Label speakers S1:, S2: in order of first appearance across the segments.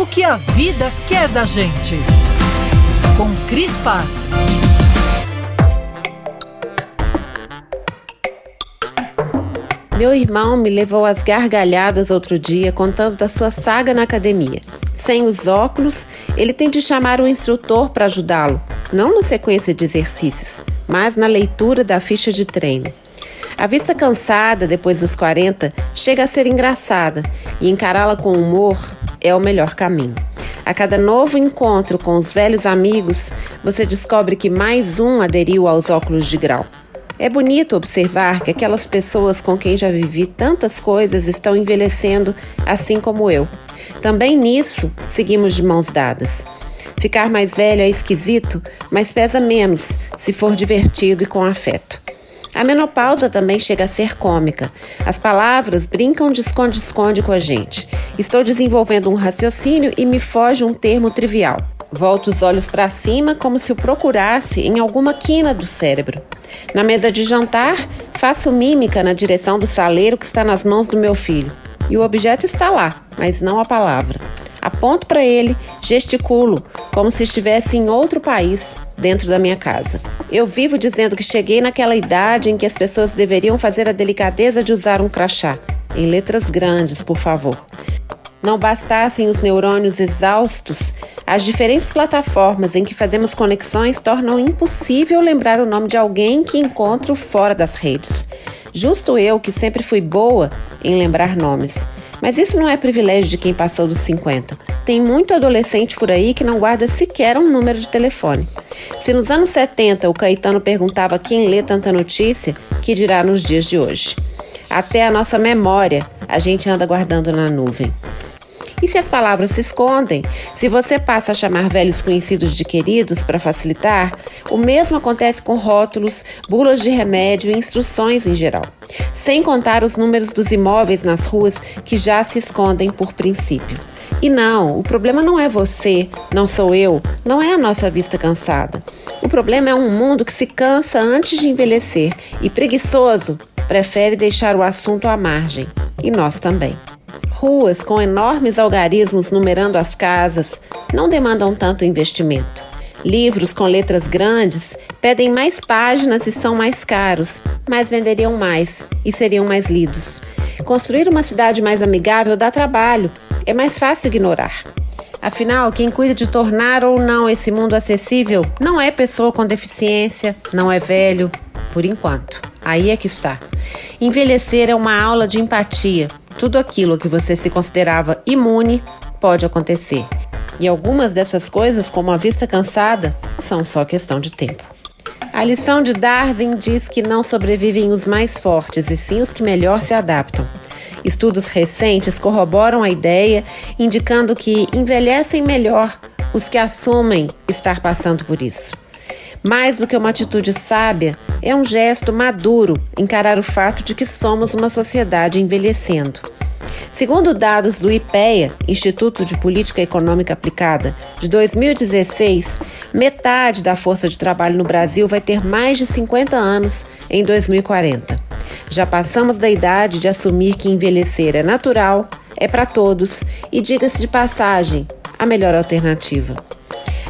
S1: o que a vida quer da gente. Com Cris Paz.
S2: Meu irmão me levou às gargalhadas outro dia contando da sua saga na academia. Sem os óculos, ele tem de chamar um instrutor para ajudá-lo, não na sequência de exercícios, mas na leitura da ficha de treino. A vista cansada depois dos 40 chega a ser engraçada e encará-la com humor é o melhor caminho. A cada novo encontro com os velhos amigos, você descobre que mais um aderiu aos óculos de grau. É bonito observar que aquelas pessoas com quem já vivi tantas coisas estão envelhecendo assim como eu. Também nisso seguimos de mãos dadas. Ficar mais velho é esquisito, mas pesa menos se for divertido e com afeto. A menopausa também chega a ser cômica. As palavras brincam de esconde-esconde com a gente. Estou desenvolvendo um raciocínio e me foge um termo trivial. Volto os olhos para cima como se o procurasse em alguma quina do cérebro. Na mesa de jantar, faço mímica na direção do saleiro que está nas mãos do meu filho. E o objeto está lá, mas não a palavra. Aponto para ele, gesticulo, como se estivesse em outro país, dentro da minha casa. Eu vivo dizendo que cheguei naquela idade em que as pessoas deveriam fazer a delicadeza de usar um crachá. Em letras grandes, por favor. Não bastassem os neurônios exaustos, as diferentes plataformas em que fazemos conexões tornam impossível lembrar o nome de alguém que encontro fora das redes. Justo eu, que sempre fui boa em lembrar nomes. Mas isso não é privilégio de quem passou dos 50. Tem muito adolescente por aí que não guarda sequer um número de telefone. Se nos anos 70 o Caetano perguntava quem lê tanta notícia, que dirá nos dias de hoje? Até a nossa memória a gente anda guardando na nuvem. E se as palavras se escondem, se você passa a chamar velhos conhecidos de queridos para facilitar, o mesmo acontece com rótulos, bulas de remédio e instruções em geral. Sem contar os números dos imóveis nas ruas que já se escondem por princípio. E não, o problema não é você, não sou eu, não é a nossa vista cansada. O problema é um mundo que se cansa antes de envelhecer e preguiçoso prefere deixar o assunto à margem. E nós também. Ruas com enormes algarismos numerando as casas não demandam tanto investimento. Livros com letras grandes pedem mais páginas e são mais caros, mas venderiam mais e seriam mais lidos. Construir uma cidade mais amigável dá trabalho, é mais fácil ignorar. Afinal, quem cuida de tornar ou não esse mundo acessível não é pessoa com deficiência, não é velho, por enquanto. Aí é que está. Envelhecer é uma aula de empatia, tudo aquilo que você se considerava imune pode acontecer. E algumas dessas coisas, como a vista cansada, são só questão de tempo. A lição de Darwin diz que não sobrevivem os mais fortes, e sim os que melhor se adaptam. Estudos recentes corroboram a ideia, indicando que envelhecem melhor os que assumem estar passando por isso. Mais do que uma atitude sábia, é um gesto maduro encarar o fato de que somos uma sociedade envelhecendo. Segundo dados do IPEA, Instituto de Política Econômica Aplicada, de 2016, metade da força de trabalho no Brasil vai ter mais de 50 anos em 2040. Já passamos da idade de assumir que envelhecer é natural, é para todos e, diga-se de passagem, a melhor alternativa.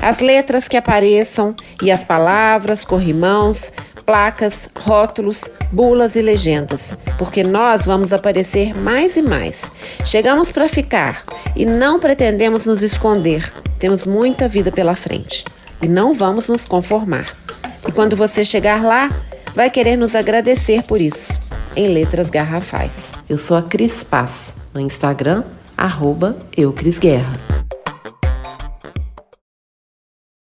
S2: As letras que apareçam e as palavras, corrimãos, placas, rótulos, bulas e legendas, porque nós vamos aparecer mais e mais. Chegamos para ficar e não pretendemos nos esconder. Temos muita vida pela frente e não vamos nos conformar. E quando você chegar lá, vai querer nos agradecer por isso, em letras garrafais. Eu sou a Cris Paz, no Instagram, arroba.